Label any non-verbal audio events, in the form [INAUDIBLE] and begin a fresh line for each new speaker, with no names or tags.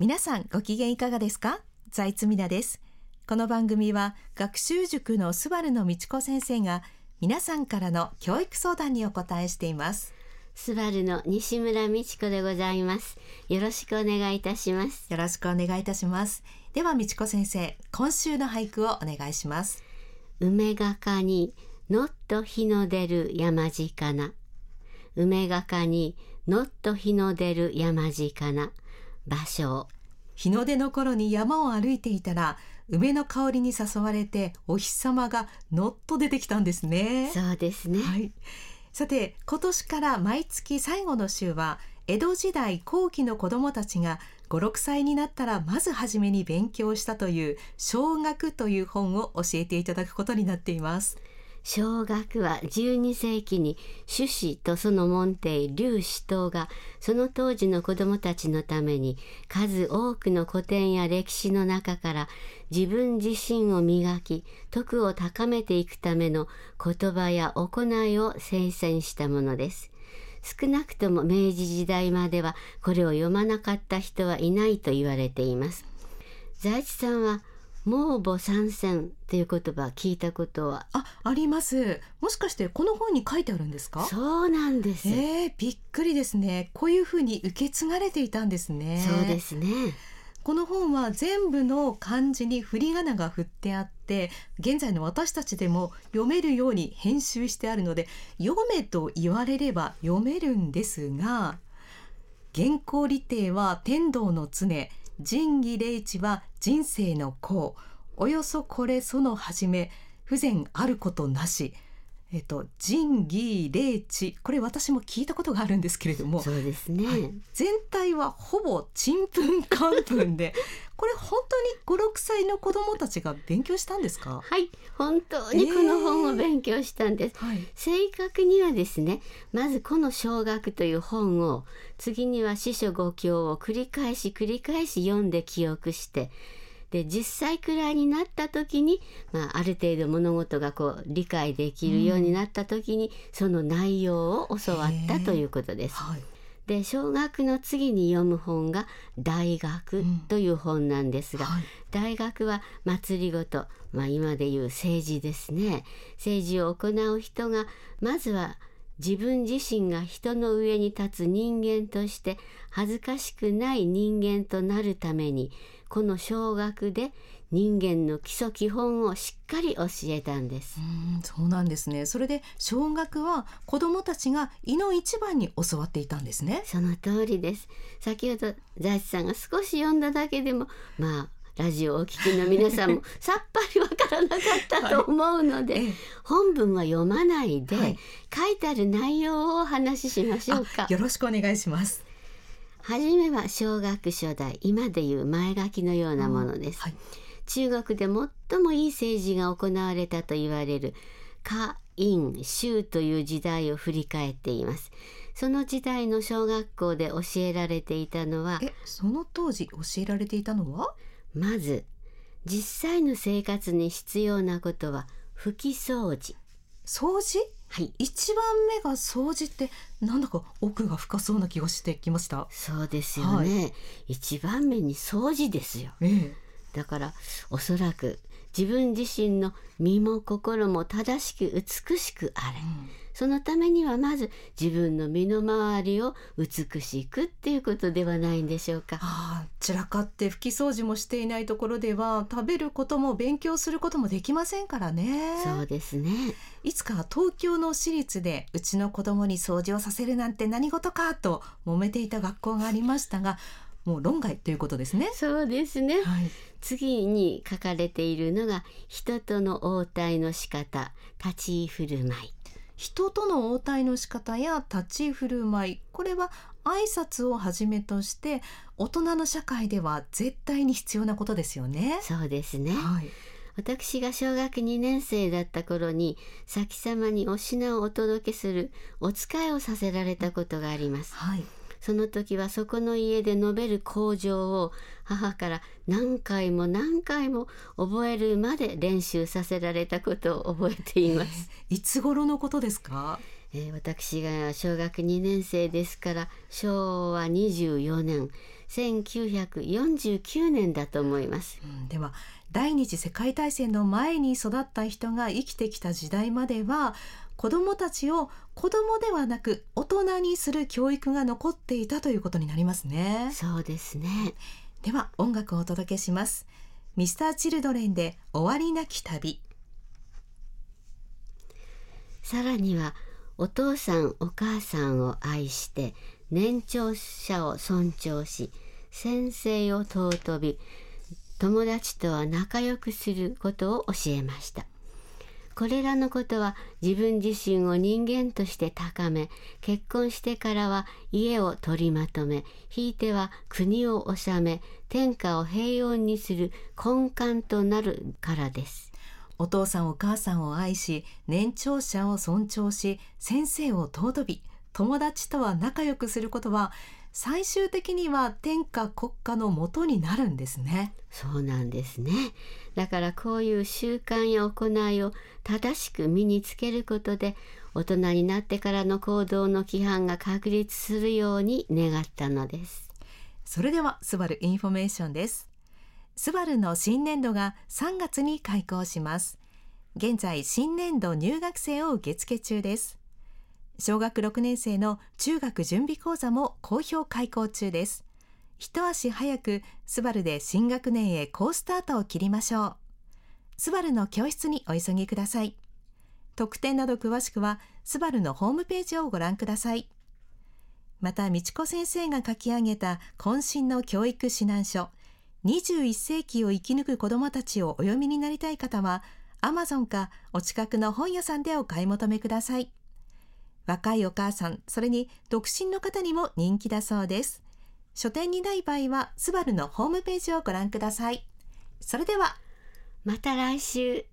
皆さんご機嫌いかがですか？財津美奈です。この番組は学習塾のスバルの道子先生が皆さんからの教育相談にお答えしています。
スバルの西村美智子でございます。よろしくお願いいたします。
よろしくお願いいたします。では道子先生今週の俳句をお願いします。
梅がかにのっと日の出る山鹿な。梅がかにのっと日の出る山鹿な場所。
日の出の頃に山を歩いていたら梅の香りに誘われてお日様がのっと出てきたんですね。
そうですね、
はい、さて今年から毎月最後の週は江戸時代後期の子どもたちが56歳になったらまず初めに勉強したという小学という本を教えていただくことになっています
小学は12世紀に朱子とその門弟劉子等がその当時の子どもたちのために数多くの古典や歴史の中から自分自身を磨き徳を高めていくための言葉や行いを精選したものです。少なくとも明治時代まではこれを読まなかった人はいないと言われています。財地さんは盲母参戦という言葉聞いたことは？
ああります。もしかしてこの本に書いてあるんですか？
そうなんです。
えー、びっくりですね。こういうふうに受け継がれていたんですね。
そうですね。
この本は全部の漢字に振り仮名が振ってあって現在の私たちでも読めるように編集してあるので読めと言われれば読めるんですが原稿利定は天道の常仁義礼智は人生の功。およそこれその始め不全あることなし。えっと、仁義礼智これ私も聞いたことがあるんですけれども。
そうですね、はい、
全体はほぼちんぷんかんぷんで。[LAUGHS] これ本当に56歳の子どもたちが勉強したんですか？
はい。本当にこの本を勉強したんです、えー。はい、正確にはですねまずこの小学という本を次には四書五経を繰り返し繰り返し読んで記憶してで10歳くらいになった時に、まあ、ある程度物事がこう理解できるようになった時に、うん、その内容を教わったということです。はい、で小学の次に読む本が「大学」という本なんですが、うんはい、大学は祭りごと、まあ、今でいう政治ですね。政治を行う人がまずは自分自身が人の上に立つ人間として恥ずかしくない人間となるためにこの小学で人間の基礎基本をしっかり教えたんです。
うんそうなんですね。それで小学は子どもたちが胃の一番に教わっていたんですね。
その通りです。先ほど財津さんが少し読んだだけでもまあラジオをお聞きの皆さんも [LAUGHS] さっぱりわからなかったと思うので、はい、本文は読まないで、はい、書いてある内容をお話ししましょうか。
よろしくお願いします。
はじめは小学初代今でいう前書きのようなものです、はい、中国で最もいい政治が行われたと言われる夏陰州という時代を振り返っています。その時代の小学校で教えられていたのは
えその当時教えられていたのは？
まず実際の生活に必要なことは拭き掃除。
掃除？
はい、
一番目が掃除ってなんだか奥が深そうな気がしてきました。
そうですよね、はい、一番目に掃除ですよ、
ええ、
だからおそらく自分自身の身も心も正しく美しくあれ、うんそのためにはまず自分の身の回りを美しくっていうことではないんでしょうか？
ああ散らかって拭き掃除もしていないところでは食べることも勉強することもできませんからね。
そうですね。
いつか東京の私立でうちの子供に掃除をさせるなんて何事かと揉めていた学校がありましたが。もう論外ということですね。
そうですね。
はい、
次に書かれているのが人との応対の仕方、立ち居振る舞い。
人との応対の仕方や立ち振る舞いこれは挨拶をはじめとして大人の社会では絶対に必要なことですよね。
そうですね、
はい、
私が小学2年生だった頃に先様にお品をお届けするお使いをさせられたことがあります。
はい
その時はそこの家で述べる口上を母から何回も何回も覚えるまで練習させられたことを覚えています。[LAUGHS]
いつ頃のことですか？
えー、私が小学2年生ですから昭和24年1949年だと思います、
うん、では第二次世界大戦の前に育った人が生きてきた時代までは子どもたちを子どもではなく大人にする教育が残っていたということになりますね。
そうですね。
では音楽をお届けします。ミスターチルドレンで終わりなき旅。
さらにはお父さんお母さんを愛して年長者を尊重し先生を尊び友達とは仲良くすることを教えました。これらのことは自分自身を人間として高め結婚してからは家を取りまとめひいては国を治め天下を平穏にする根幹となるからです。
お父さんお母さんを愛し年長者を尊重し先生を尊び友達とは仲良くすることは最終的には天下国家のもとになるんですね。
そうなんですね。だからこういう習慣や行いを正しく身につけることで大人になってからの行動の規範が確立するように願ったのです。
それではスバルインフォメーションです。スバルの新年度が3月に開校します。現在新年度入学生を受付中です小学6年生の中学準備講座も好評開講中です。一足早くスバルで新学年へ好スタートを切りましょう。スバルの教室にお急ぎください。特典など詳しくはスバルのホームページをご覧ください。また、美智子先生が書き上げた渾身の教育指南書、21世紀を生き抜く子どもたちをお読みになりたい方は、アマゾンかお近くの本屋さんでお買い求めください。若いお母さん、それに独身の方にも人気だそうです。書店にない場合は、スバルのホームページをご覧ください。それでは、
また来週。